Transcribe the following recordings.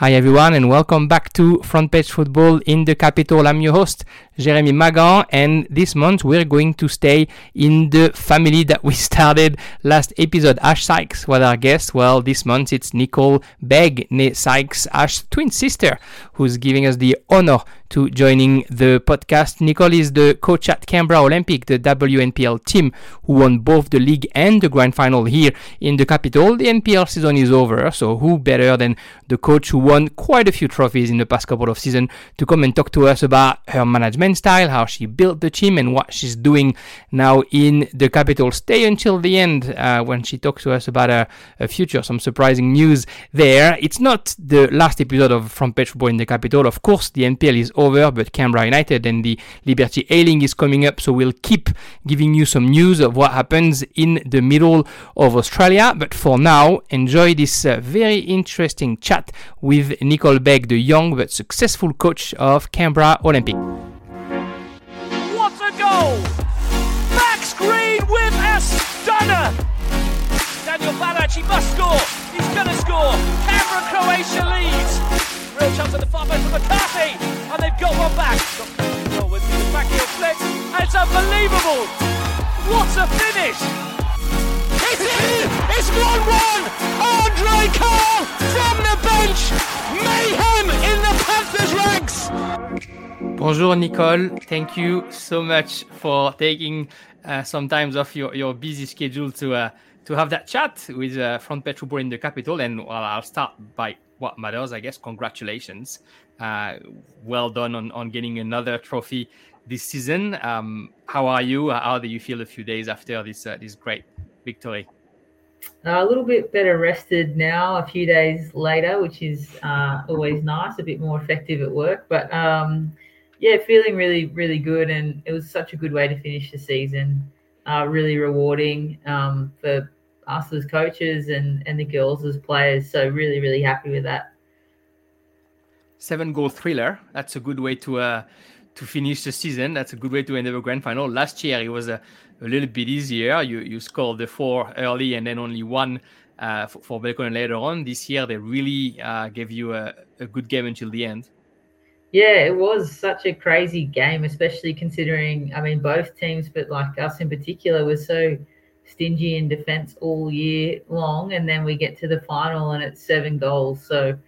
Hi everyone and welcome back to Front Page Football in the capital. I'm your host, Jeremy Magan, and this month we're going to stay in the family that we started last episode. Ash Sykes was our guest. Well, this month it's Nicole Begg, Sykes, Ash's twin sister, who's giving us the honor to joining the podcast. Nicole is the coach at Canberra Olympic, the WNPL team who won both the league and the grand final here in the capital. The NPL season is over, so who better than the coach who won quite a few trophies in the past couple of seasons to come and talk to us about her management style, how she built the team, and what she's doing now in the capital. Stay until the end uh, when she talks to us about a, future, some surprising news there. It's not the last episode of Front Page in the capital. Of course, the NPL is over, but Canberra United and the Liberty A-League is coming up, so we'll keep giving you some news of what happens in the middle of Australia. But for now, enjoy this uh, very interesting chat with Nicole Begg, the young but successful coach of Canberra Olympic. What a goal! Max Green with a stunner! Daniel Balac, must score! He's gonna score! Canberra Croatia leads! Real chance at the far post for McCarthy, and they've got one back. The backheel flick, it's unbelievable. What a finish! It's! It's 1-1! Andre Carl from the bench! Mayhem in the Panthers ranks! Bonjour Nicole, thank you so much for taking uh, some time off your, your busy schedule to uh, to have that chat with uh, Front Page in the capital. And well, I'll start by what matters, I guess. Congratulations. Uh, well done on, on getting another trophy this season. Um, how are you? How do you feel a few days after this uh, this great victory? Uh, a little bit better rested now, a few days later, which is uh, always nice, a bit more effective at work. But um, yeah, feeling really, really good. And it was such a good way to finish the season. Uh, really rewarding um, for us as coaches and, and the girls as players. So really, really happy with that. Seven goal thriller. That's a good way to uh, to finish the season. That's a good way to end the grand final. Last year it was a, a little bit easier. You you scored the four early and then only one uh, for, for Belconnen later on. This year they really uh, gave you a, a good game until the end. Yeah, it was such a crazy game, especially considering I mean both teams, but like us in particular, was so stingy in defence all year long, and then we get to the final and it's seven goals. So,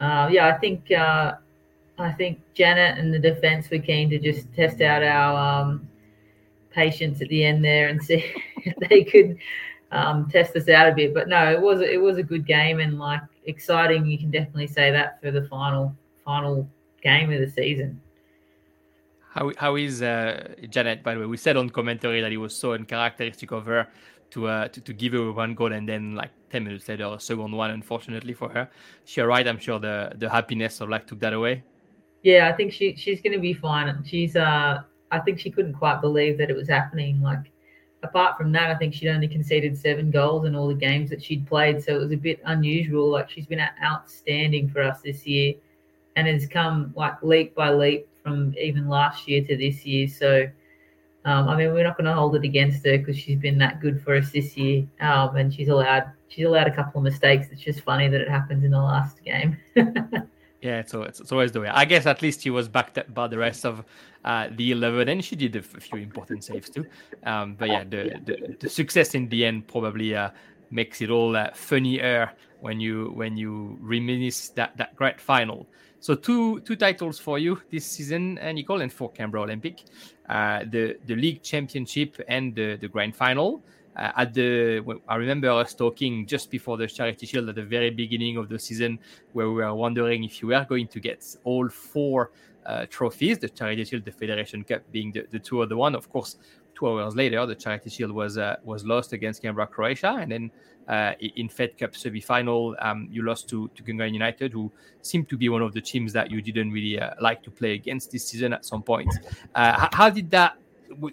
uh, yeah, I think uh, I think Janet and the defence were keen to just test out our um, patience at the end there and see if they could um, test us out a bit. But no, it was it was a good game and like exciting. You can definitely say that for the final final game of the season. How, how is uh, Janet, by the way? We said on commentary that it was so uncharacteristic of her to, uh, to, to give her one goal and then like 10 minutes later, a second one, unfortunately for her. She arrived, I'm sure the, the happiness of like took that away. Yeah, I think she, she's going to be fine. She's, uh, I think she couldn't quite believe that it was happening. Like, apart from that, I think she'd only conceded seven goals in all the games that she'd played. So it was a bit unusual. Like, she's been outstanding for us this year and has come like leap by leap from even last year to this year. So, um, I mean, we're not going to hold it against her because she's been that good for us this year, um, and she's allowed she's allowed a couple of mistakes. It's just funny that it happens in the last game. yeah, it's, it's, it's always the way. I guess at least she was backed up by the rest of uh, the eleven, and she did a, few important saves too. Um, but yeah, the, the, the success in the end probably uh, makes it all uh, funnier when you when you reminisce that that great final. So two two titles for you this season, Nicole, and for Canberra Olympic, uh, the the league championship and the the grand final. Uh, at the I remember us talking just before the Charity Shield at the very beginning of the season, where we were wondering if you were going to get all four uh, trophies, the Charity Shield, the Federation Cup being the, the two other one. Of course, hours later, the Charity Shield was uh, was lost against Canberra Croatia, and then uh, in Fed Cup semi-final, um, you lost to to Gungahlin United, who seemed to be one of the teams that you didn't really uh, like to play against this season at some point. Uh, how did that?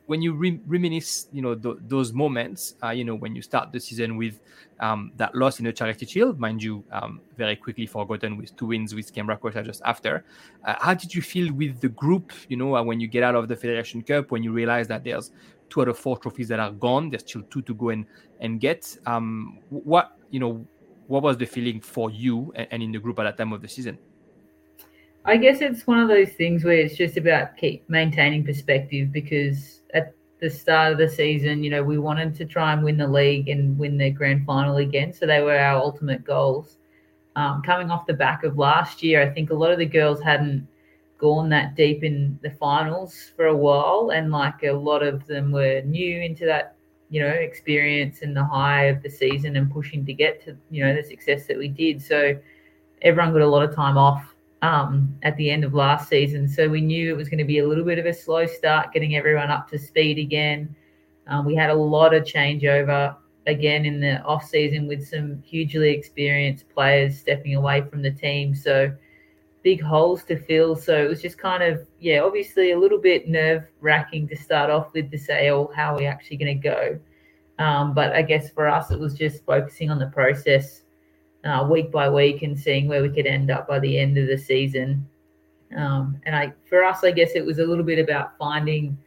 When you re- reminisce, you know th- those moments, uh, you know when you start the season with um, that loss in the Charity Shield, mind you, um, very quickly forgotten with two wins with Canberra Croatia just after. Uh, how did you feel with the group? You know, when you get out of the Federation Cup, when you realize that there's two out of four trophies that are gone. There's still two to go and and get. Um, what you know, what was the feeling for you and, and in the group at that time of the season? I guess it's one of those things where it's just about keep maintaining perspective because at the start of the season, you know, we wanted to try and win the league and win the grand final again. So they were our ultimate goals. Um, coming off the back of last year, I think a lot of the girls hadn't gone that deep in the finals for a while, and like a lot of them were new into that, you know, experience and the high of the season and pushing to get to, you know, the success that we did. So everyone got a lot of time off um, at the end of last season. So we knew it was going to be a little bit of a slow start getting everyone up to speed again. Um, we had a lot of changeover again in the off season with some hugely experienced players stepping away from the team. So big holes to fill. So it was just kind of, yeah, obviously a little bit nerve wracking to start off with to say, oh, how are we actually going to go? Um, but I guess for us, it was just focusing on the process uh, week by week and seeing where we could end up by the end of the season. Um, and I, for us, I guess it was a little bit about finding,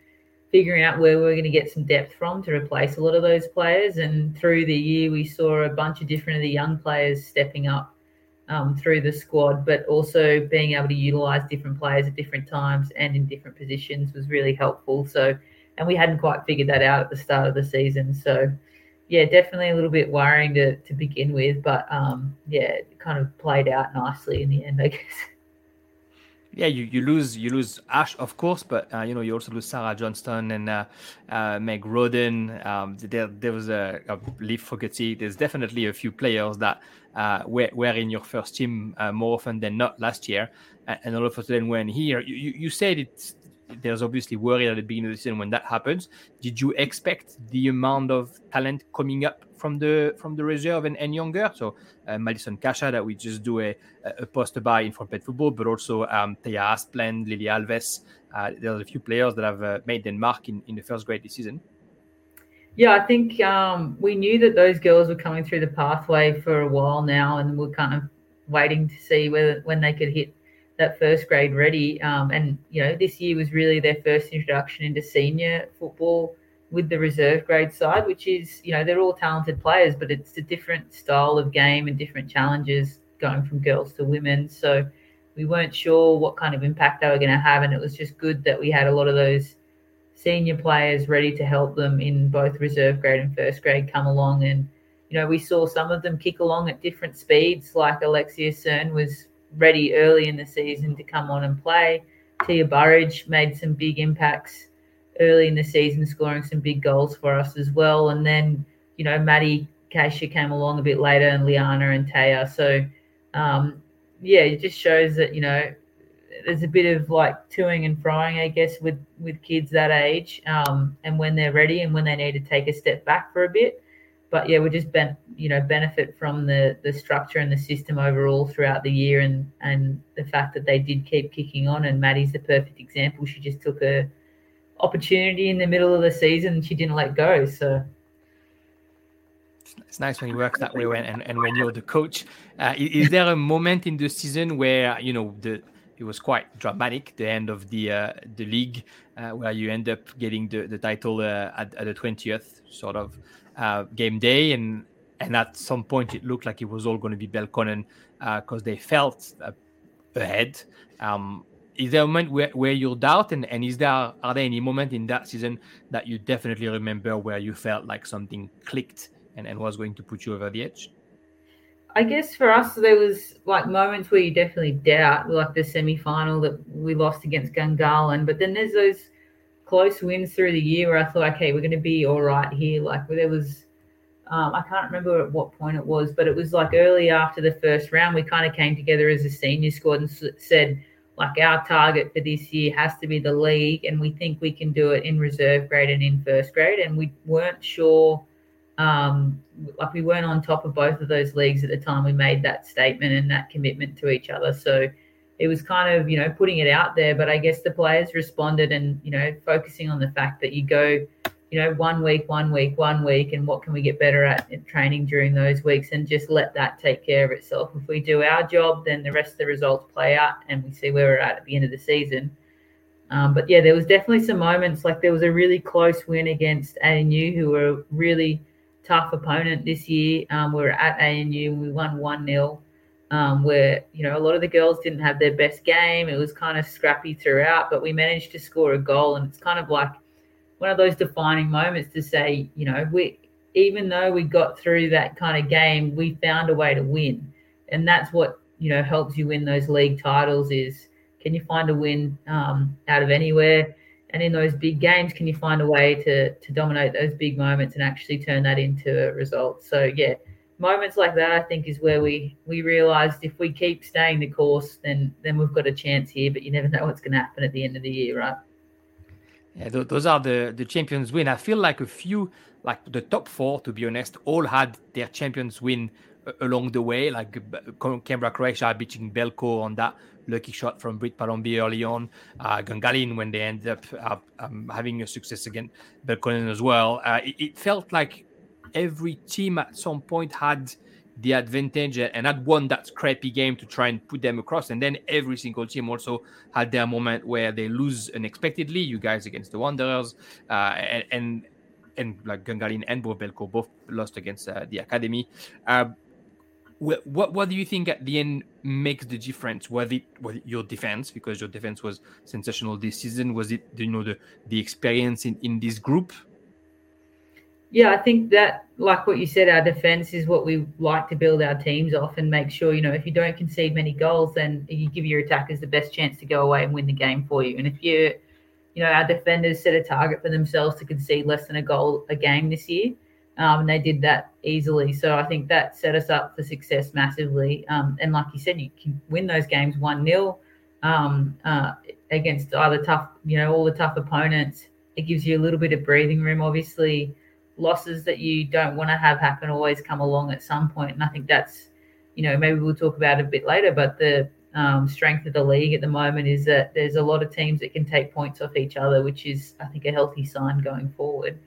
figuring out where we are going to get some depth from to replace a lot of those players. And through the year, we saw a bunch of different of the young players stepping up um, through the squad, but also being able to utilize different players at different times and in different positions was really helpful. So, and we hadn't quite figured that out at the start of the season. So, yeah, definitely a little bit worrying to, to begin with, but um, yeah, it kind of played out nicely in the end, I guess. Yeah, you, you lose you lose Ash, of course, but uh, you know you also lose Sarah Johnston and uh, uh, Meg Roden. Um, there there was a, a Liv Fogarty. There's definitely a few players that uh, were, were in your first team uh, more often than not last year, and all of a sudden when here you, you said it's there's obviously worry at the beginning of the season when that happens. Did you expect the amount of talent coming up from the from the reserve and, and younger? So uh, Madison Kasha that we just do a, a poster by in Front Page Football, but also um, Thea Asplund, Lily Alves. Uh, there's a few players that have uh, made their mark in, in the first grade this season. Yeah, I think um, we knew that those girls were coming through the pathway for a while now, and we're kind of waiting to see whether when they could hit that first grade ready. Um, and you know, this year was really their first introduction into senior football with the reserve grade side, which is you know they're all talented players, but it's a different style of game and different challenges going from girls to women. So we weren't sure what kind of impact they were going to have, and it was just good that we had a lot of those senior players ready to help them in both reserve grade and first grade come along and you know we saw some of them kick along at different speeds like alexia cern was ready early in the season to come on and play. Tia Burridge made some big impacts early in the season, scoring some big goals for us as well. And then, you know, Maddie Keisha came along a bit later and Liana and Taya. So, um, yeah, it just shows that, you know, there's a bit of like toing and frying, I guess, with, with kids that age um, and when they're ready and when they need to take a step back for a bit but yeah, we just ben, you know benefit from the the structure and the system overall throughout the year, and and the fact that they did keep kicking on. And Maddie's the perfect example. She just took a opportunity in the middle of the season, and she didn't let go. So it's nice when it works that way when and, and when you're the coach uh, is there a moment in the season where you know the it was quite dramatic the end of the uh, the league uh, where you end up getting the, the title uh, at, at the 20th sort of uh, game day, and and at some point it looked like it was all going to be Belconnen because uh, they felt uh, ahead. Um, is there a moment where, where you doubt, and, and is there are there any moment in that season that you definitely remember where you felt like something clicked and, and was going to put you over the edge? I guess for us, there was like moments where you definitely doubt, like the semi final that we lost against Gungahlin. But then there's those close wins through the year where I thought, okay, we're going to be all right here. Like there was, um, I can't remember at what point it was, but it was like early after the first round, we kind of came together as a senior squad and said, like our target for this year has to be the league, and we think we can do it in reserve grade and in first grade. And we weren't sure, um, like we weren't on top of both of those leagues at the time we made that statement and that commitment to each other. So it was kind of you know putting it out there but i guess the players responded and you know focusing on the fact that you go you know one week one week one week and what can we get better at in training during those weeks and just let that take care of itself if we do our job then the rest of the results play out and we see where we're at at the end of the season um, but yeah there was definitely some moments like there was a really close win against anu who were a really tough opponent this year. Um, we were at ANU and we won 1 0. Um, where you know a lot of the girls didn't have their best game. It was kind of scrappy throughout, but we managed to score a goal, and it's kind of like one of those defining moments to say, you know, we even though we got through that kind of game, we found a way to win, and that's what you know helps you win those league titles. Is can you find a win um, out of anywhere? And in those big games, can you find a way to to dominate those big moments and actually turn that into a result? So yeah, moments like that, I think, is where we we realised if we keep staying the course, then then we've got a chance here. But you never know what's going to happen at the end of the year, right? Yeah, th- those are the the champions win. I feel like a few, like the top four, to be honest, all had their champions win along the way. Like Canberra Croatia beating Belco on that lucky shot from Brit Palombi early on. Uh, Gungahlin, when they ended up uh, um, having a success against Belconnen as well. Uh, it, it, felt like every team at some point had the advantage and had won that scrappy game to try and put them across. And then every single team also had their moment where they lose unexpectedly. You guys against the Wanderers, uh, and, and and like Gungahlin and Belco both lost against uh, the academy. Uh, what, what what do you think at the end makes the difference? Was it was it your defense because your defense was sensational this season? Was it you know the the experience in in this group? Yeah, I think that like what you said, our defense is what we like to build our teams off and make sure you know if you don't concede many goals, then you give your attackers the best chance to go away and win the game for you. And if you you know our defenders set a target for themselves to concede less than a goal a game this year um, and they did that easily. So I think that set us up for success massively. Um, and like you said, you can win those games 1 0 um, uh, against either tough, you know, all the tough opponents. It gives you a little bit of breathing room. Obviously, losses that you don't want to have happen always come along at some point. And I think that's, you know, maybe we'll talk about it a bit later, but the um, strength of the league at the moment is that there's a lot of teams that can take points off each other, which is, I think, a healthy sign going forward.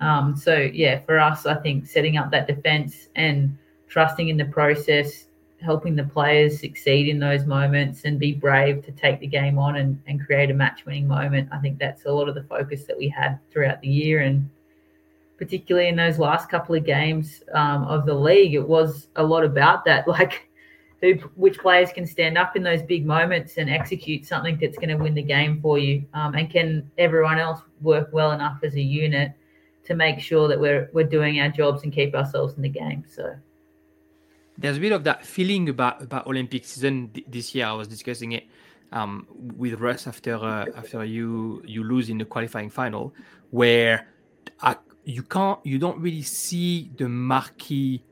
Um, so yeah, for us, I think setting up that defense and trusting in the process, helping the players succeed in those moments and be brave to take the game on and, and create a match winning moment. I think that's a lot of the focus that we had throughout the year and particularly in those last couple of games um, of the league, it was a lot about that. Like who, which players can stand up in those big moments and execute something that's going to win the game for you, um, and can everyone else work well enough as a unit to make sure that we're we're doing our jobs and keep ourselves in the game. So there's a bit of that feeling about about Olympic season this year. I was discussing it um, with Russ after uh, after you you lose in the qualifying final, where you can't you don't really see the marquee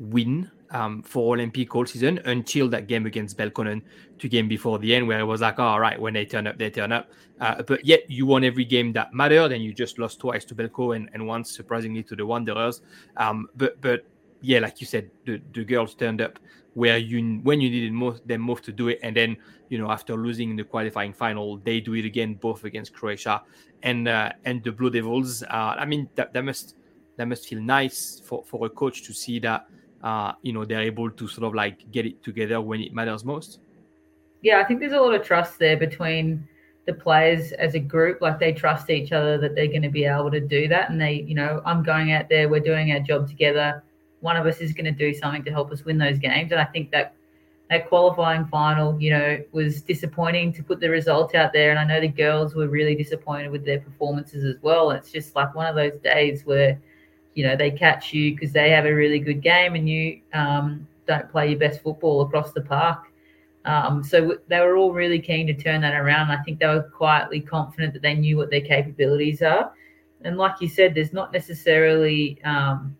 win um, for Olympic all season until that game against Belconnen, two game before the end, where it was like, oh, all right, when they turn up, they turn up. Uh, but yet you won every game that mattered, and you just lost twice to Belco and, and once surprisingly to the Wanderers. Um, but but yeah, like you said, the, the girls turned up where you when you needed most them most to do it, and then you know after losing in the qualifying final, they do it again both against Croatia and uh, and the Blue Devils. Uh, I mean that, that must that must feel nice for, for a coach to see that uh, you know they're able to sort of like get it together when it matters most. Yeah, I think there's a lot of trust there between the players as a group. Like they trust each other that they're going to be able to do that, and they, you know, I'm going out there, we're doing our job together. One of us is going to do something to help us win those games, and I think that that qualifying final, you know, was disappointing to put the result out there. And I know the girls were really disappointed with their performances as well. It's just like one of those days where you know they catch you because they have a really good game and you um, don't play your best football across the park. Um, so they were all really keen to turn that around. I think they were quietly confident that they knew what their capabilities are. And like you said, there's not necessarily um,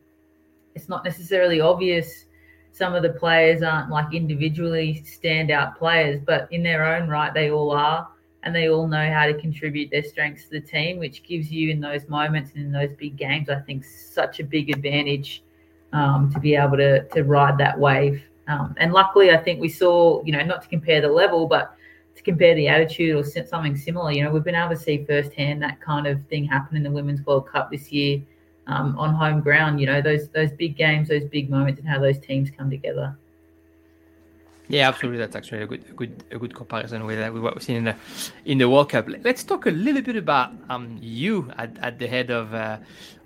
it's not necessarily obvious. Some of the players aren't like individually standout players, but in their own right, they all are and they all know how to contribute their strengths to the team, which gives you in those moments and in those big games, I think, such a big advantage um, to be able to to ride that wave. Um, and luckily, I think we saw, you know, not to compare the level, but to compare the attitude or something similar. You know, we've been able to see firsthand that kind of thing happen in the Women's World Cup this year um, on home ground. You know, those those big games, those big moments, and how those teams come together. Yeah, absolutely. That's actually a good, a good, a good comparison with, uh, with what we've seen in the in the World Cup. Let's talk a little bit about um, you at, at the head of uh,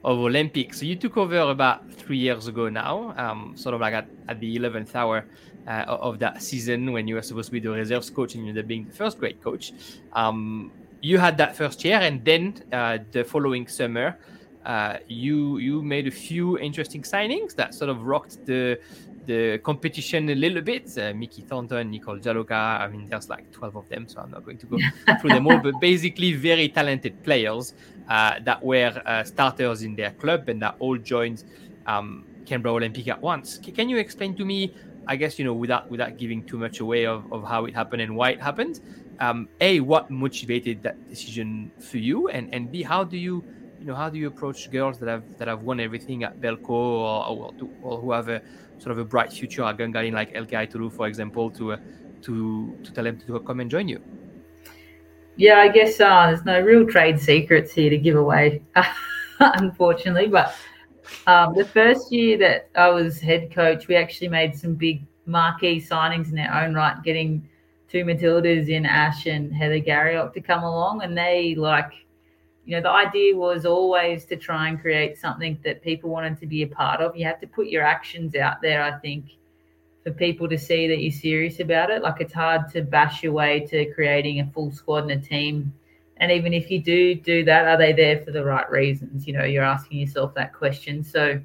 of Olympics. So you took over about three years ago now, um, sort of like at, at the eleventh hour uh, of that season when you were supposed to be the reserves coach and you ended up being the first grade coach. Um, you had that first year, and then uh, the following summer. Uh, you you made a few interesting signings that sort of rocked the the competition a little bit. Uh, Mickey Thornton, Nicole Jaloka. I mean, there's like 12 of them, so I'm not going to go through them all. But basically, very talented players uh, that were uh, starters in their club and that all joined um, Canberra Olympic at once. C- can you explain to me? I guess you know, without without giving too much away of, of how it happened and why it happened. Um, a, what motivated that decision for you, and and B, how do you you know how do you approach girls that have that have won everything at Belco or, or, or who have a sort of a bright future at Gungahlin like El Gaitulu, for example, to uh, to to tell them to come and join you? Yeah, I guess uh, there's no real trade secrets here to give away, unfortunately. But um, the first year that I was head coach, we actually made some big marquee signings in their own right, getting two Matildas in Ash and Heather Garriock to come along, and they like you know, the idea was always to try and create something that people wanted to be a part of. You have to put your actions out there, I think, for people to see that you're serious about it. Like it's hard to bash your way to creating a full squad and a team. And even if you do do that, are they there for the right reasons? You know, you're asking yourself that question. So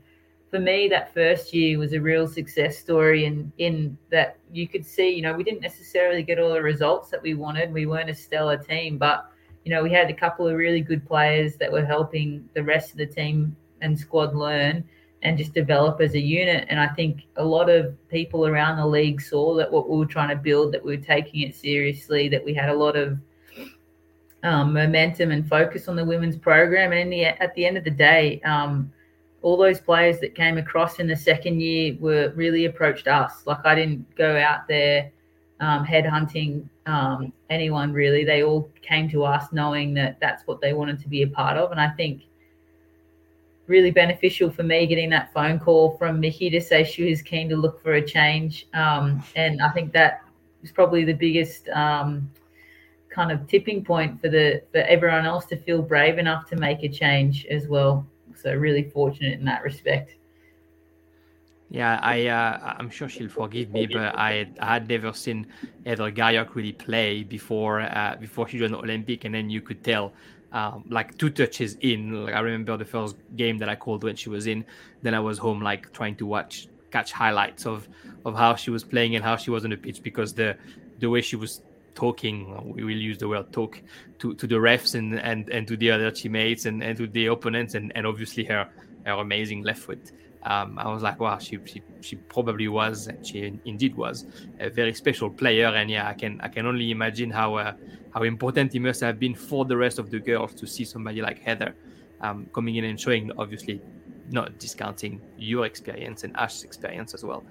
for me, that first year was a real success story in in that you could see, you know, we didn't necessarily get all the results that we wanted. We weren't a stellar team, but you know, we had a couple of really good players that were helping the rest of the team and squad learn and just develop as a unit. And I think a lot of people around the league saw that what we were trying to build, that we were taking it seriously, that we had a lot of um, momentum and focus on the women's program. And the, at the end of the day, um, all those players that came across in the second year were really approached us. Like I didn't go out there um, headhunting um, anyone really. They all came to us knowing that that's what they wanted to be a part of. And I think really beneficial for me getting that phone call from Mickey to say she was keen to look for a change. Um, and I think that was probably the biggest um, kind of tipping point for the for everyone else to feel brave enough to make a change as well. So really fortunate in that respect. Yeah, I uh, I'm sure she'll forgive me, but I, had never seen Heather Garriock really play before uh, before she joined the Olympic, and then you could tell um, like two touches in. Like I remember the first game that I called when she was in. Then I was home like trying to watch catch highlights of of how she was playing and how she was on the pitch because the the way she was talking we will use the word talk to, to the refs and, and, and to the other teammates and, and to the opponents and, and obviously her her amazing left foot um, I was like, wow, she, she, she probably was, and she indeed was a very special player. And yeah, I can I can only imagine how uh, how important it must have been for the rest of the girls to see somebody like Heather um, coming in and showing, obviously, not discounting your experience and Ash's experience as well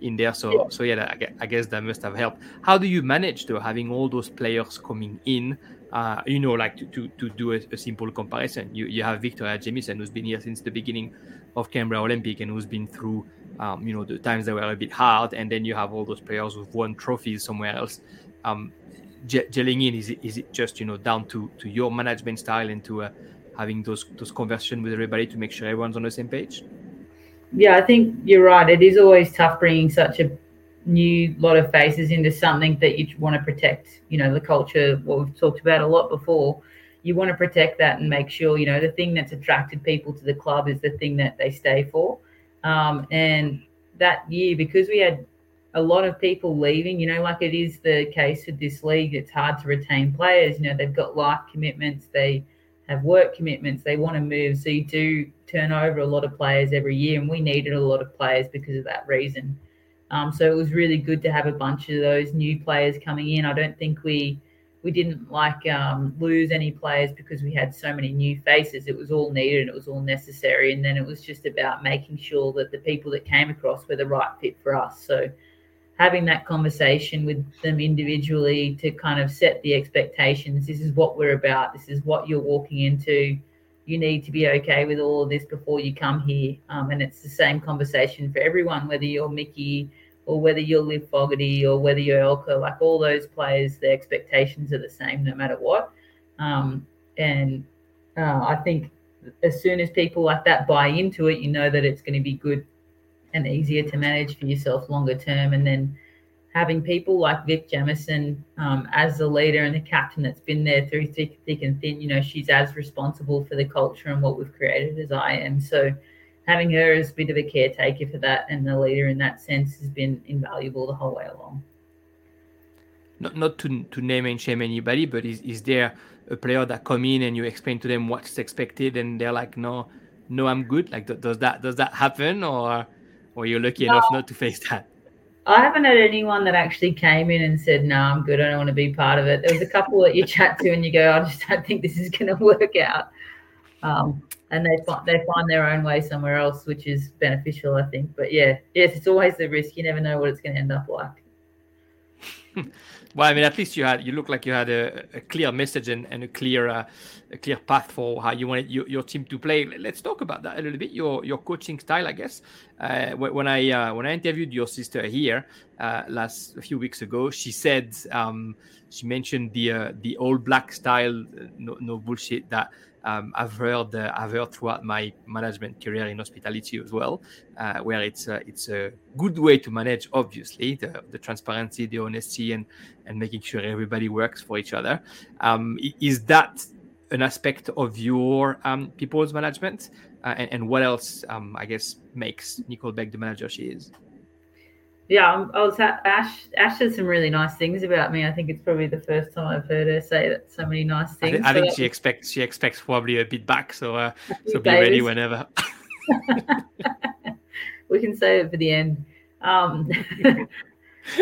in there. So yeah. so yeah, I guess that must have helped. How do you manage to having all those players coming in? Uh, you know, like to, to, to do a, a, simple comparison, you, you have Victoria Jamieson, who's been here since the beginning of Canberra Olympic and who's been through, um, you know, the times that were a bit hard. And then you have all those players who've won trophies somewhere else. Um, gelling in, is it, is it just, you know, down to, to your management style and to uh, having those, those conversations with everybody to make sure everyone's on the same page? Yeah, I think you're right. It is always tough bringing such a new lot of faces into something that you want to protect. You know, the culture, what we've talked about a lot before you want to protect that and make sure you know the thing that's attracted people to the club is the thing that they stay for. Um, and that year, because we had a lot of people leaving, you know, like it is the case with this league, it's hard to retain players. You know, they've got life commitments, they have work commitments, they want to move. So you do turn over a lot of players every year, and we needed a lot of players because of that reason. Um, so it was really good to have a bunch of those new players coming in. I don't think we we didn't like um, lose any players because we had so many new faces. It was all needed and it was all necessary. And then it was just about making sure that the people that came across were the right fit for us. So having that conversation with them individually to kind of set the expectations. This is what we're about. This is what you're walking into. You need to be okay with all of this before you come here. Um, and it's the same conversation for everyone, whether you're Mickey or whether you're Liv Fogarty or whether you're Elka, like all those players, the expectations are the same no matter what. Um, and uh, I think as soon as people like that buy into it, you know that it's going to be good and easier to manage for yourself longer term. And then having people like Vic Jamieson um, as the leader and the captain that's been there through thick, thick and thin, you know, she's as responsible for the culture and what we've created as I am. So having her as a bit of a caretaker for that and the leader in that sense has been invaluable the whole way along. Not, not to, to name and shame anybody, but is, is there a player that come in and you explain to them what's expected and they're like, no, no, I'm good. Like, does that does that happen, or or you're lucky no, enough not to face that? I haven't had anyone that actually came in and said, "No, I'm good. I don't want to be part of it." There was a couple that you chat to and you go, "I just don't think this is going to work out," um, and they find they find their own way somewhere else, which is beneficial, I think. But yeah, yes, it's always the risk. You never know what it's going to end up like. well, I mean, at least you had you look like you had a, a clear message and, and a clear uh, a clear path for how you wanted your, your team to play. Let's talk about that a little bit. Your your coaching style, I guess. Uh, when I uh, when I interviewed your sister here uh, last a few weeks ago, she said um, she mentioned the uh, the all black style, no, no bullshit that um, I've heard uh, I've heard throughout my management career in hospitality as well, uh, where it's uh, it's a good way to manage obviously the, the transparency, the honesty, and and making sure everybody works for each other. Um, is that an aspect of your um, people's management, uh, and, and, what else um, I guess makes Nicole Begg the manager she is? Yeah, I was Ash. Ash said some really nice things about me. I think it's probably the first time I've heard her say that so many nice things. I, th- I think she expects she expects probably a bit back, so uh, so be ready whenever. we can save it for the end. Um,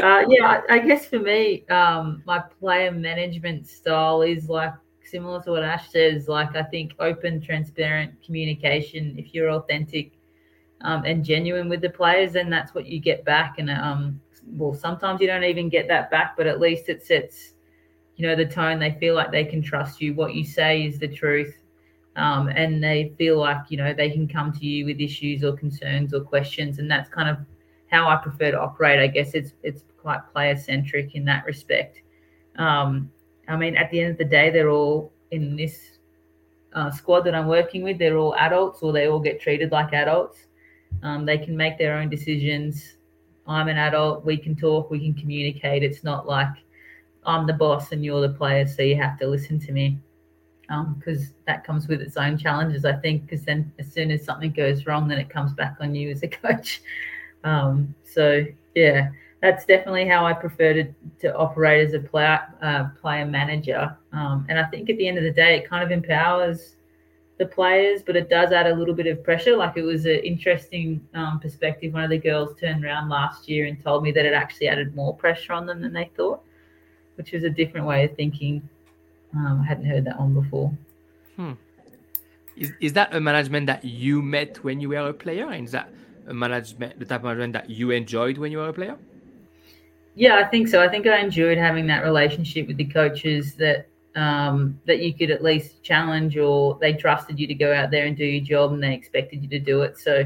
uh, yeah, I, I, guess for me, um, my player management style is like similar to what Ash says. Like I think open, transparent communication. If you're authentic um, and genuine with the players, then that's what you get back. And um, well, sometimes you don't even get that back, but at least it sets, you know, the tone. They feel like they can trust you. What you say is the truth. Um, and they feel like you know they can come to you with issues or concerns or questions, and that's kind of how I prefer to operate. I guess it's it's quite player centric in that respect. Um, I mean, at the end of the day, they're all in this uh, squad that I'm working with. They're all adults, or they all get treated like adults. Um, they can make their own decisions. I'm an adult. We can talk. We can communicate. It's not like I'm the boss and you're the player, so you have to listen to me. Because um, that comes with its own challenges, I think. Because then, as soon as something goes wrong, then it comes back on you as a coach. Um, so yeah, that's definitely how I prefer to, to operate as a player uh, player manager. Um, and I think at the end of the day, it kind of empowers the players, but it does add a little bit of pressure. Like it was an interesting um, perspective. One of the girls turned around last year and told me that it actually added more pressure on them than they thought, which was a different way of thinking. Um, I hadn't heard that one before. Hmm. Is, is that a management that you met when you were a player? And is that a management, the type of management that you enjoyed when you were a player? Yeah, I think so. I think I enjoyed having that relationship with the coaches that um, that you could at least challenge or they trusted you to go out there and do your job and they expected you to do it. So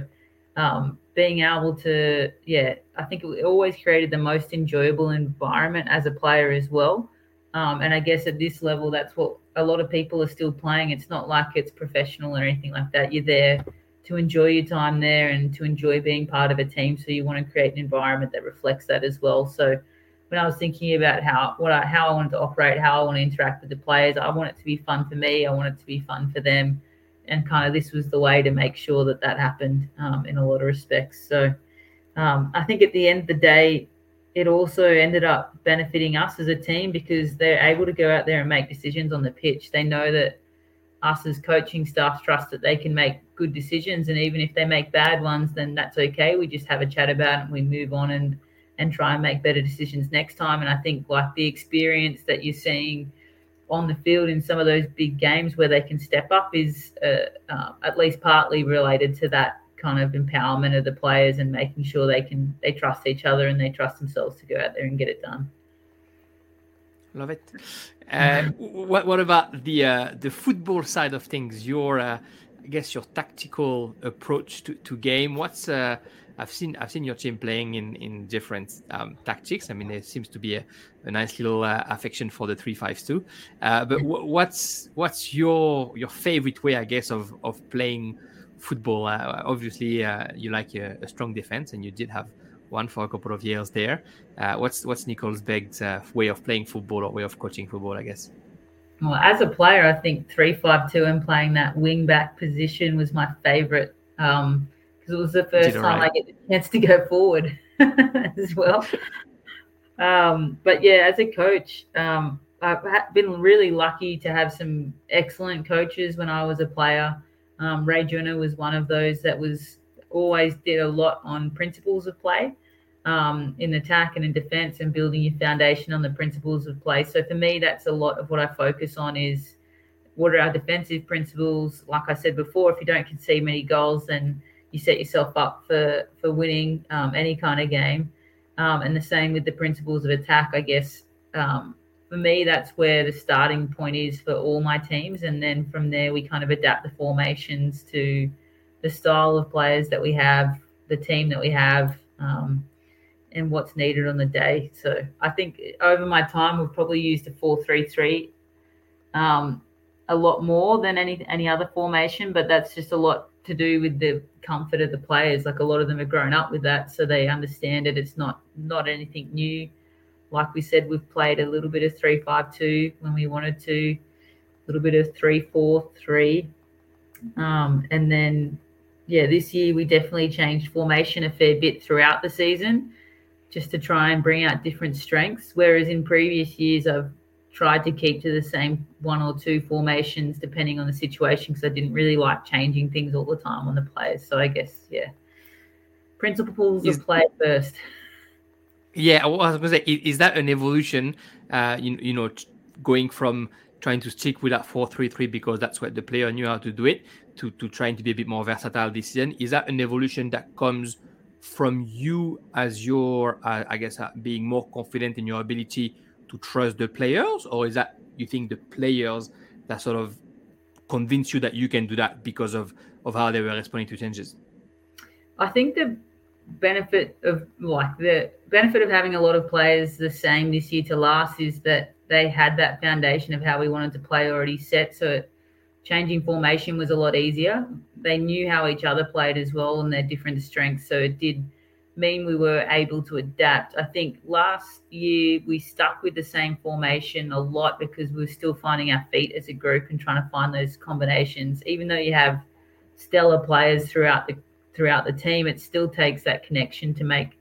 um, being able to, yeah, I think it always created the most enjoyable environment as a player as well. Um, and I guess at this level, that's what a lot of people are still playing. It's not like it's professional or anything like that. You're there to enjoy your time there and to enjoy being part of a team. So you want to create an environment that reflects that as well. So when I was thinking about how what I, how I wanted to operate, how I want to interact with the players, I want it to be fun for me. I want it to be fun for them, and kind of this was the way to make sure that that happened um, in a lot of respects. So um, I think at the end of the day, it also ended up benefiting us as a team because they're able to go out there and make decisions on the pitch. They know that us as coaching staff trust that they can make good decisions, and even if they make bad ones, then that's okay. We just have a chat about it and we move on and and try and make better decisions next time. And I think like the experience that you're seeing on the field in some of those big games where they can step up is uh, uh, at least partly related to that kind of empowerment of the players and making sure they can they trust each other and they trust themselves to go out there and get it done. Love it. Uh, what what about the uh, the football side of things? Your uh, I guess your tactical approach to, to game. What's uh, I've seen I've seen your team playing in in different um, tactics. I mean, there seems to be a, a nice little uh, affection for the three fives too. Uh, but w- what's what's your your favorite way, I guess, of of playing football? Uh, obviously, uh, you like a, a, strong defense, and you did have one for a couple of years there. Uh, what's what's Nicole Begg's uh, way of playing football or way of coaching football? I guess. Well, as a player, I think three five two and playing that wing back position was my favorite. Um, because it was the first time right. I get the chance to go forward as well. Um, but yeah, as a coach, um, I've been really lucky to have some excellent coaches when I was a player. Um, Ray Junna was one of those that was always did a lot on principles of play um, in attack and in defense and building your foundation on the principles of play. So for me, that's a lot of what I focus on is what are our defensive principles. Like I said before, if you don't concede many goals, then you set yourself up for for winning um, any kind of game. Um, and the same with the principles of attack, I guess. Um, for me, that's where the starting point is for all my teams, and then from there we kind of adapt the formations to the style of players that we have, the team that we have, um, and what's needed on the day. So I think over my time, we've probably used a four-three-three um, a lot more than any any other formation, but that's just a lot to do with the comfort of the players. Like a lot of them have grown up with that, so they understand it. It's not not anything new. Like we said, we've played a little bit of three five two when we wanted to, a little bit of three four three, um, and then yeah, this year we definitely changed formation a fair bit throughout the season, just to try and bring out different strengths. Whereas in previous years, I've tried to keep to the same one or two formations depending on the situation because I didn't really like changing things all the time on the players. So I guess yeah, principles is, of play first. Yeah, I was going to say, is that an evolution? Uh, you, you know, going from trying to stick with that four three three because that's what the player knew how to do it to to trying to be a bit more versatile this season. Is that an evolution that comes from you as your, uh, I guess, uh, being more confident in your ability? To trust the players, or is that you think the players that sort of convince you that you can do that because of of how they were responding to changes? I think the benefit of like the benefit of having a lot of players the same this year to last is that they had that foundation of how we wanted to play already set. So changing formation was a lot easier. They knew how each other played as well and their different strengths. So it did mean we were able to adapt. I think last year we stuck with the same formation a lot because we were still finding our feet as a group and trying to find those combinations. Even though you have stellar players throughout the throughout the team, it still takes that connection to make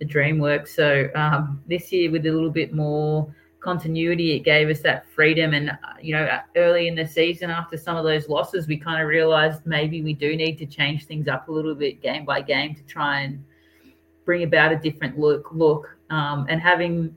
the dream work. So um, this year, with a little bit more continuity, it gave us that freedom. And uh, you know, early in the season, after some of those losses, we kind of realized maybe we do need to change things up a little bit game by game to try and bring about a different look look um, and having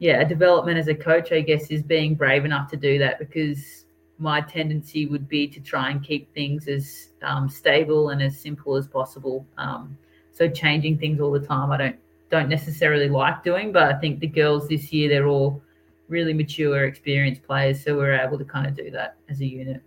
yeah a development as a coach i guess is being brave enough to do that because my tendency would be to try and keep things as um, stable and as simple as possible. Um, so changing things all the time i don't don't necessarily like doing but i think the girls this year they're all really mature experienced players so we're able to kind of do that as a unit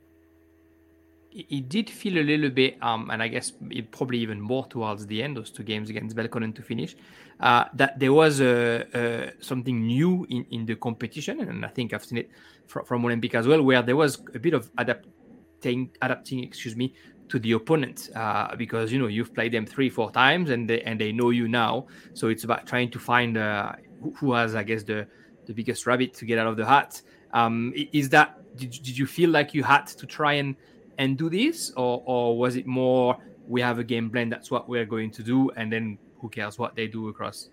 it did feel a little bit, um, and I guess it probably even more towards the end, those two games against Belconnen to finish, uh, that there was a, a, something new in, in the competition, and I think I've seen it from, from Olympic as well, where there was a bit of adapting, adapting, excuse me, to the opponent uh, because you know you've played them three, four times, and they and they know you now. So it's about trying to find uh, who, who has, I guess, the the biggest rabbit to get out of the hat. Um, is that did, did you feel like you had to try and and do this, or or was it more we have a game plan that's what we're going to do, and then who cares what they do across?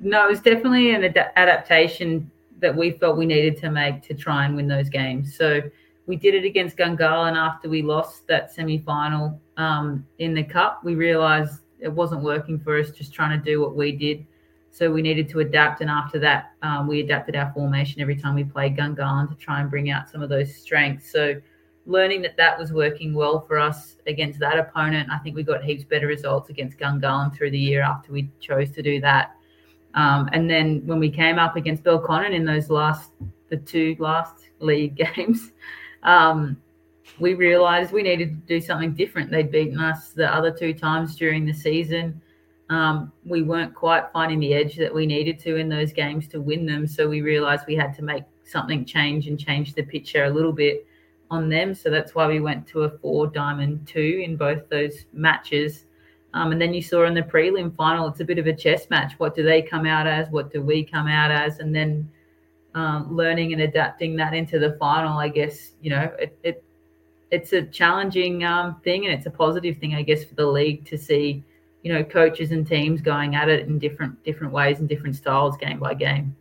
No, it was definitely an ad- adaptation that we felt we needed to make to try and win those games. So we did it against Gungahlin after we lost that semi final um, in the cup. We realized it wasn't working for us, just trying to do what we did. So we needed to adapt, and after that, um, we adapted our formation every time we played Gungahlin to try and bring out some of those strengths. So learning that that was working well for us against that opponent. I think we got heaps better results against Gungahlin through the year after we chose to do that. Um, and then when we came up against Bill Belconnen in those last, the two last league games, um, we realised we needed to do something different. They'd beaten us the other two times during the season. Um, we weren't quite finding the edge that we needed to in those games to win them. So we realised we had to make something change and change the picture a little bit on them. So that's why we went to a four diamond two in both those matches. Um, and then you saw in the prelim final, it's a bit of a chess match. What do they come out as? What do we come out as? And then um, learning and adapting that into the final, I guess, you know, it, it it's a challenging um, thing and it's a positive thing, I guess, for the league to see, you know, coaches and teams going at it in different different ways and different styles, game by game.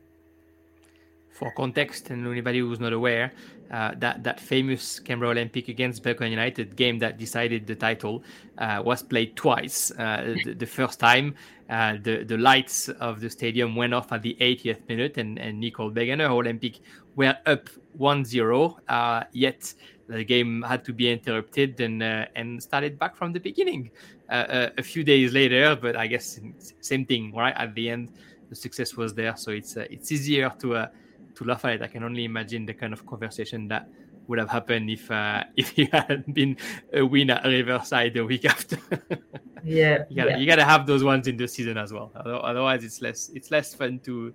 For context, and anybody who's not aware, uh, that that famous Canberra Olympic against Belconnen United game that decided the title uh, was played twice. Uh, the, the, first time, uh, the the lights of the stadium went off at the 80th minute, and and Nicole Wegener Olympic were up 1-0. Uh, yet the game had to be interrupted and uh, and started back from the beginning a few days later. But I guess same thing, right? At the end, the success was there, so it's it's easier to to laugh at it. I can only imagine the kind of conversation that would have happened if uh, if he had been a win at Riverside the week after. yeah, you gotta, yeah. you gotta have those ones in the season as well. Otherwise, it's less it's less fun to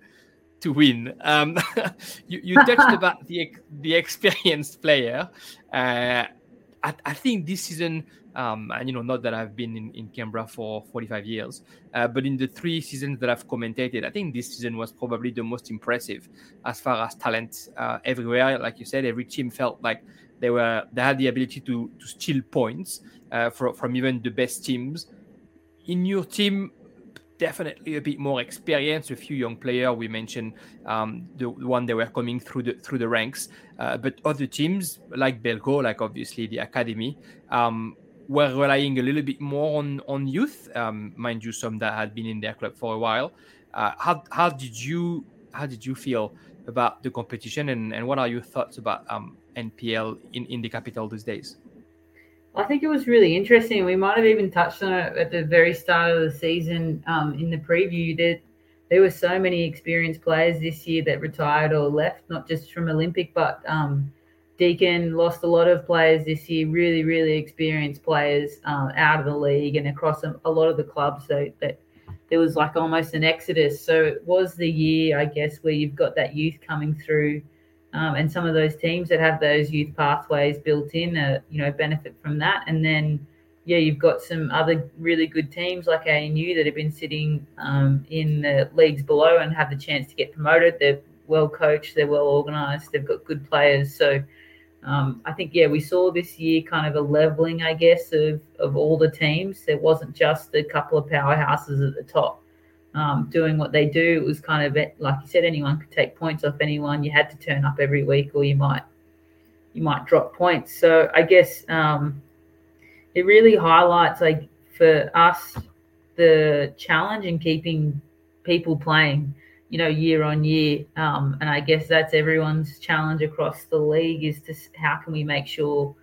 to win. Um, you, you touched about the the experienced player. Uh, I, I think this season um, and you know, not that I've been in, in Canberra for 45 years, uh, but in the three seasons that I've commentated, I think this season was probably the most impressive as far as talent uh, everywhere. Like you said, every team felt like they were they had the ability to to steal points uh, from from even the best teams. In your team, definitely a bit more experience. A few young players. We mentioned um, the one they were coming through the through the ranks, uh, but other teams like Belco, like obviously the academy, um, were relying a little bit more on on youth. Um, mind you, some that had been in their club for a while. Uh, how how did you how did you feel about the competition, and, and what are your thoughts about um, NPL in, in the capital these days? I think it was really interesting. We might have even touched on it at the very start of the season um, in the preview. That there were so many experienced players this year that retired or left, not just from Olympic, but um, Deakin lost a lot of players this year, really, really experienced players um, out of the league and across a, lot of the clubs. So that there was like almost an exodus. So it was the year, I guess, where you've got that youth coming through, um, and some of those teams that have those youth pathways built in, uh, you know, benefit from that. And then, yeah, you've got some other really good teams like ANU that have been sitting um, in the leagues below and have the chance to get promoted. They're well coached, they're well organised, they've got good players. So um, I think, yeah, we saw this year kind of a leveling, I guess, of, of all the teams. There wasn't just a couple of powerhouses at the top um, doing what they do. It was kind of, like you said, anyone could take points off anyone. You had to turn up every week or you might you might drop points. So I guess um, it really highlights, like, for us, the challenge in keeping people playing you know, year on year. Um, and I guess that's everyone's challenge across the league is to how can we make sure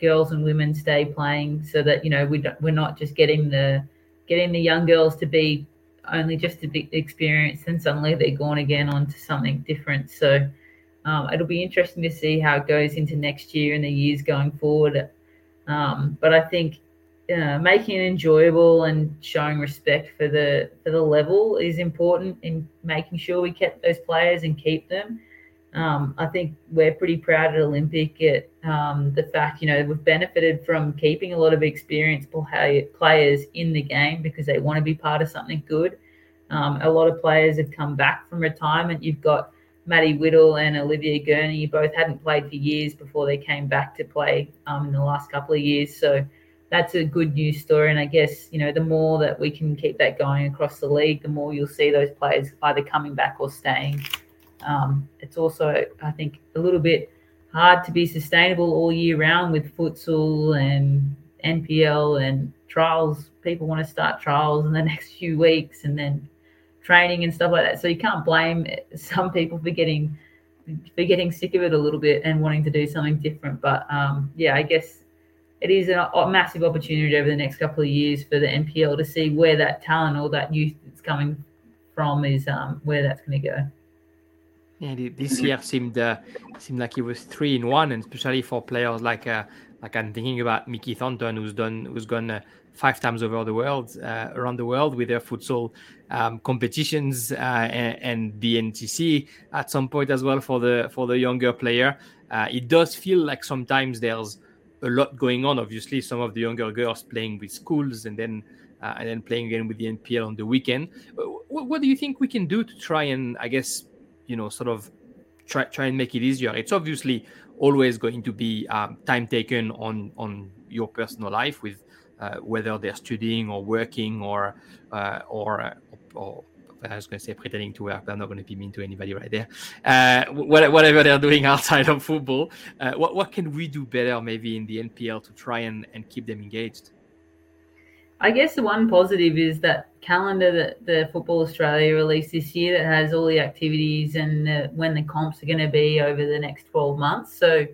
girls and women stay playing so that you know we we're not just getting the getting the young girls to be only just to be experienced and suddenly they're gone again onto something different. So um, it'll be interesting to see how it goes into next year and the years going forward. Um, but I think uh, making it enjoyable and showing respect for the for the level is important in making sure we kept those players and keep them. Um, I think we're pretty proud at Olympic at um, the fact you know we've benefited from keeping a lot of experienced players in the game because they want to be part of something good. Um, a lot of players have come back from retirement. You've got Maddie Whittle and Olivia Gurney, both hadn't played for years before they came back to play um, in the last couple of years. So that's a good news story. And I guess, you know, the more that we can keep that going across the league, the more you'll see those players either coming back or staying. Um, it's also, I think, a little bit hard to be sustainable all year round with futsal and NPL and trials. People want to start trials in the next few weeks and then training and stuff like that. So you can't blame some people for getting for getting sick of it a little bit and wanting to do something different. But um, yeah, I guess it is a, a, massive opportunity over the next couple of years for the NPL to see where that talent or that youth that's coming from is um, where that's going to go. Yeah, this year seemed uh, seemed like it was three in one, and especially for players like uh, like I'm thinking about Mickey Thornton, who's done who's gone uh, five times over the world uh, around the world with their futsal um, competitions uh, and, and, the NTC at some point as well for the for the younger player. Uh, it does feel like sometimes there's a lot going on. Obviously, some of the younger girls playing with schools and then uh, and then playing again with the NPL on the weekend. What, what, do you think we can do to try and, I guess, you know, sort of try try and make it easier? It's obviously always going to be um, time taken on on your personal life with uh, whether they're studying or working or uh, or, uh, or I was going to say pretending to work, but I'm not going to be mean to anybody right there. Uh, whatever they're doing outside of football, uh, what what can we do better maybe in the NPL to try and, and keep them engaged? I guess the one positive is that calendar that the Football Australia released this year that has all the activities and uh, when the comps are going to be over the next 12 months. So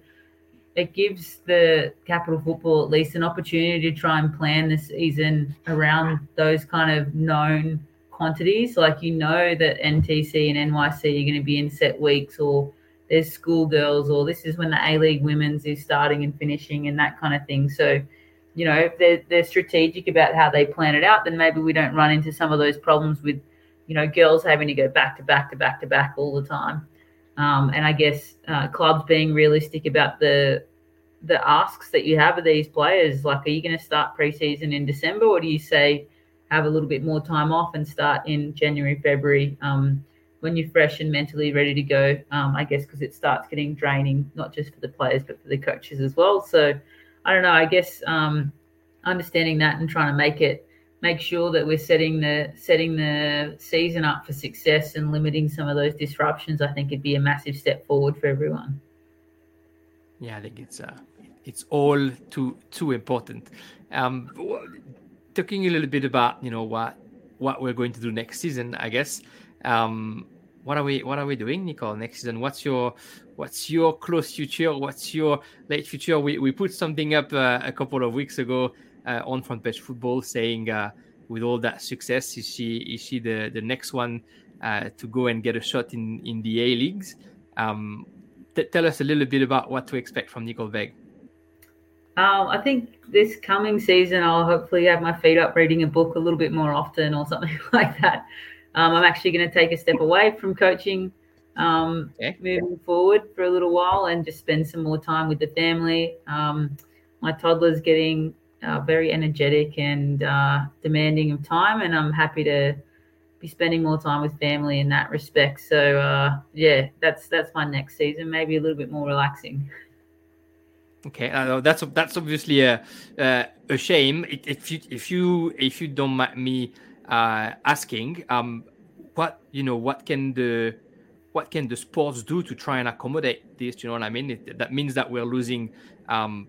it gives the capital football at least an opportunity to try and plan the season around those kind of known quantities. Like you know that NTC and NYC are going to be in set weeks or there's schoolgirls or this is when the A League women's is starting and finishing and that kind of thing. So you know, if they're, they're strategic about how they plan it out, then maybe we don't run into some of those problems with, you know, girls having to go back to back to back to back all the time. Um, and I guess uh, clubs being realistic about the the asks that you have of these players. Like, are you going to start preseason in December, or do you say have a little bit more time off and start in January, February um, when you're fresh and mentally ready to go? Um, I guess because it starts getting draining, not just for the players but for the coaches as well. So I don't know. I guess um, understanding that and trying to make it make sure that we're setting the setting the season up for success and limiting some of those disruptions. I think it'd be a massive step forward for everyone. Yeah, I think it's uh, it's all too too important. Um, talking a little bit about you know what what we're going to do next season, I guess. Um, what are we what are we doing, Nicole, next season? What's your what's your close future? What's your late future? We, we put something up uh, a couple of weeks ago uh, on Front Page Football saying, uh, with all that success, is she is she the, the next one uh, to go and get a shot in, in the A leagues? Um, t- tell us a little bit about what to expect from Nicole Begg. Um, I think this coming season, I'll hopefully have my feet up reading a book a little bit more often or something like that. Um, I'm actually going to take a step away from coaching um, okay. moving forward for a little while and just spend some more time with the family. Um, my toddler's getting uh, very energetic and uh, demanding of time, and I'm happy to be spending more time with family in that respect. So uh, yeah, that's that's my next season. Maybe a little bit more relaxing. Okay, uh, that's that's obviously a uh, a shame. If you if you if you don't mind me uh, asking, um, what you know, what can the what can the sports do to try and accommodate this? You know what I mean? It, that means that we're losing, um,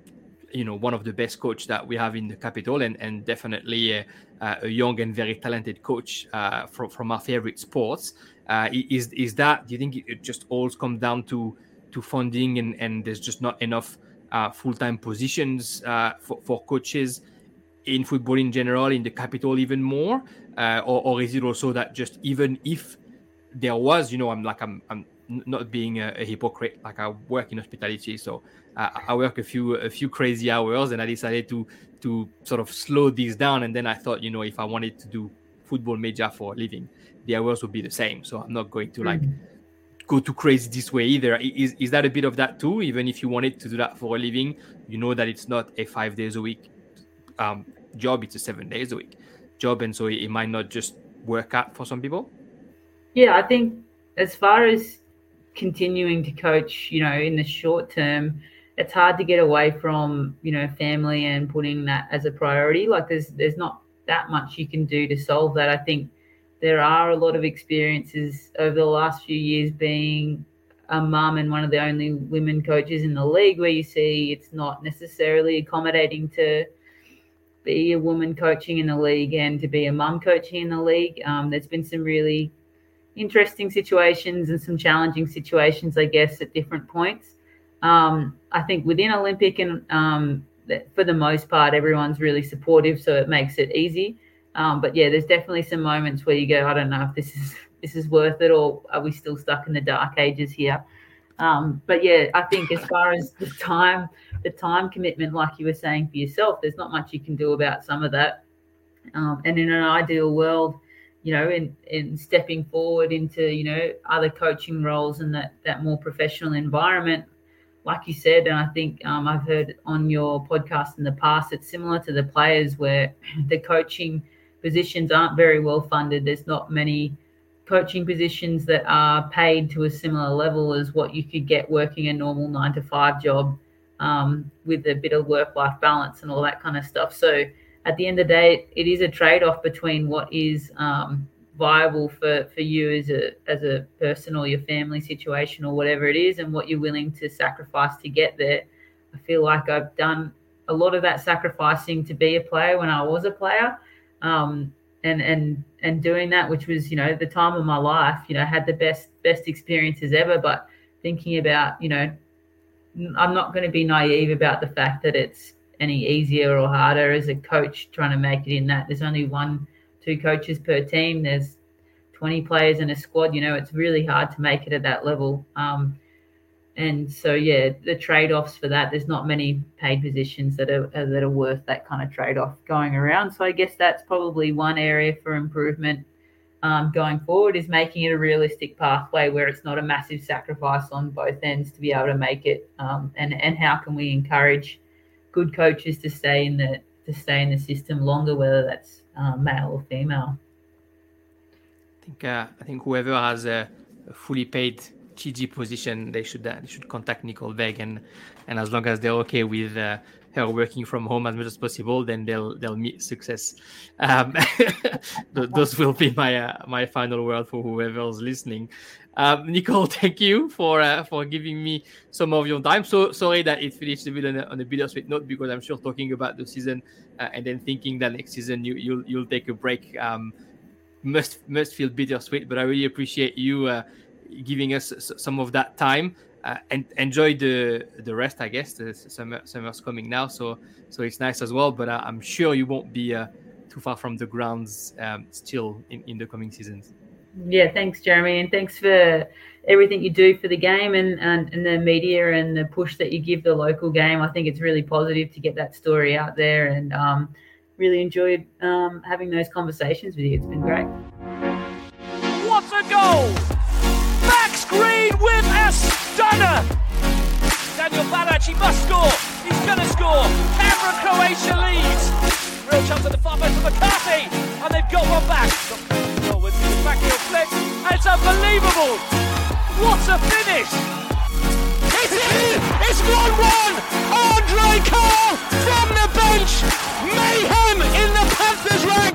you know, one of the best coach that we have in the capital, and and definitely a, a young and very talented coach uh, from from our favorite sports. Uh, is is that? Do you think it just all comes down to to funding and and there's just not enough uh, full time positions uh, for for coaches? in football in general in the capital even more uh, or, or is it also that just even if there was, you know, I'm like I'm I'm not being a, a hypocrite. Like I work in hospitality, so I, I work a few a few crazy hours, and I decided to to sort of slow these down. And then I thought, you know, if I wanted to do football major for a living, the hours would be the same. So I'm not going to like mm-hmm. Go too crazy this way either. Is is that a bit of that too? Even if you wanted to do that for a living, you know that it's not a five days a week um, job; it's a seven days a week job, and so it, it might not just work out for some people. Yeah, I think as far as continuing to coach, you know, in the short term, it's hard to get away from, you know, family and putting that as a priority. Like there's there's not that much you can do to solve that. I think there are a lot of experiences over the last few years being a mum and one of the only women coaches in the league where you see it's not necessarily accommodating to be a woman coaching in the league and to be a mum coaching in the league. Um, there's been some really interesting situations and some challenging situations, I guess, at different points. Um, I think within Olympic and um, for the most part, everyone's really supportive, so it makes it easy. Um, but yeah, there's definitely some moments where you go, I don't know if this is this is worth it, or are we still stuck in the dark ages here? Um, but yeah, I think as far as the time, the time commitment, like you were saying for yourself, there's not much you can do about some of that. Um, and in an ideal world, you know, in in stepping forward into you know other coaching roles and that that more professional environment, like you said, and I think um, I've heard on your podcast in the past, it's similar to the players where the coaching positions aren't very well funded. There's not many coaching positions that are paid to a similar level as what you could get working a normal nine to five job um, with a bit of work life balance and all that kind of stuff. So at the end of the day, it is a trade off between what is um, viable for, for you as a as a person or your family situation or whatever it is, and what you're willing to sacrifice to get there. I feel like I've done a lot of that sacrificing to be a player when I was a player. Um, and and and doing that, which was you know the time of my life, you know, had the best best experiences ever. But thinking about you know, I'm not going to be naive about the fact that it's any easier or harder as a coach trying to make it in that. There's only one, two coaches per team. There's 20 players in a squad. You know, it's really hard to make it at that level. Um, and so yeah, the trade offs for that. There's not many paid positions that are that are worth that kind of trade off going around. So I guess that's probably one area for improvement um, going forward is making it a realistic pathway where it's not a massive sacrifice on both ends to be able to make it. Um, and and how can we encourage good coaches to stay in the to stay in the system longer, whether that's um, male or female. I think uh, I think whoever has a fully paid TG position, they should uh, they should contact Nicole Begg, and and as long as they're okay with uh, her working from home as much as possible, then they'll they'll meet success. Um, those will be my uh, my final word for whoever's listening. Um, Nicole, thank you for uh, for giving me some of your time. So sorry that it finished a bit on a, on a bittersweet note because I'm sure talking about the season uh, and then thinking that next season you you'll you'll take a break um, must must feel bittersweet. But I really appreciate you uh, giving us some of that time. Uh, and enjoy the the rest, I guess. The summer summer's coming now, so so it's nice as well. But uh, I'm sure you won't be uh, too far from the grounds um, still in, in the coming seasons. Yeah, thanks, Jeremy, and thanks for everything you do for the game and, and, and the media and the push that you give the local game. I think it's really positive to get that story out there, and um, really enjoyed um, having those conversations with you. It's been great. What a goal! Green with a stunner. Daniel Balac, he must score. He's going to score. Canberra Croatia leads. Real chance at the far post for McCarthy. And they've got one back. With backheel flick. It's unbelievable. What a finish. It's in. It's 1-1. Andre Carl from the bench. Mayhem in the Panthers' ranks.